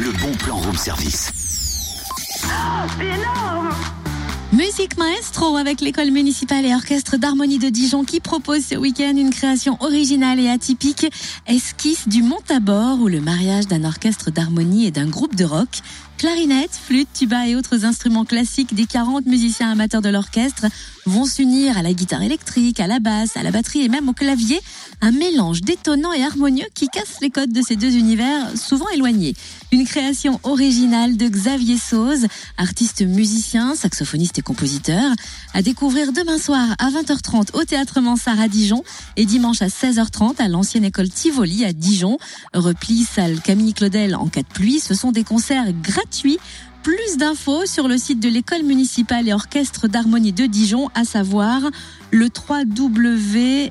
le bon plan room service. C'est énorme Musique Maestro avec l'école municipale et orchestre d'harmonie de Dijon qui propose ce week-end une création originale et atypique, esquisse du Montabor ou le mariage d'un orchestre d'harmonie et d'un groupe de rock. Clarinette, flûte, tuba et autres instruments classiques des 40 musiciens amateurs de l'orchestre vont s'unir à la guitare électrique, à la basse, à la batterie et même au clavier. Un mélange détonnant et harmonieux qui casse les codes de ces deux univers souvent éloignés. Une création originale de Xavier Sauze, artiste musicien, saxophoniste et compositeur, à découvrir demain soir à 20h30 au Théâtre Mansart à Dijon et dimanche à 16h30 à l'ancienne école Tivoli à Dijon. Repli salle Camille Claudel en cas de pluie, ce sont des concerts gratuits plus d'infos sur le site de l'école municipale et orchestre d'harmonie de Dijon, à savoir le www.emod.fr.